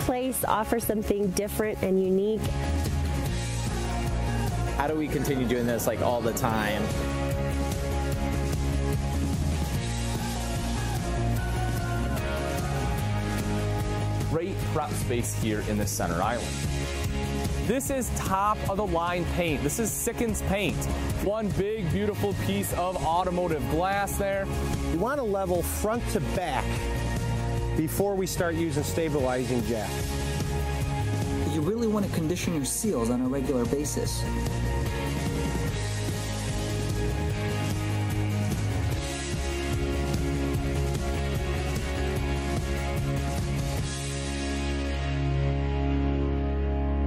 place, offer something different and unique. How do we continue doing this like all the time? Great prep space here in the center island. This is top of the line paint. This is Sikkens paint. One big, beautiful piece of automotive glass there. You want to level front to back before we start using stabilizing jack. You really want to condition your seals on a regular basis.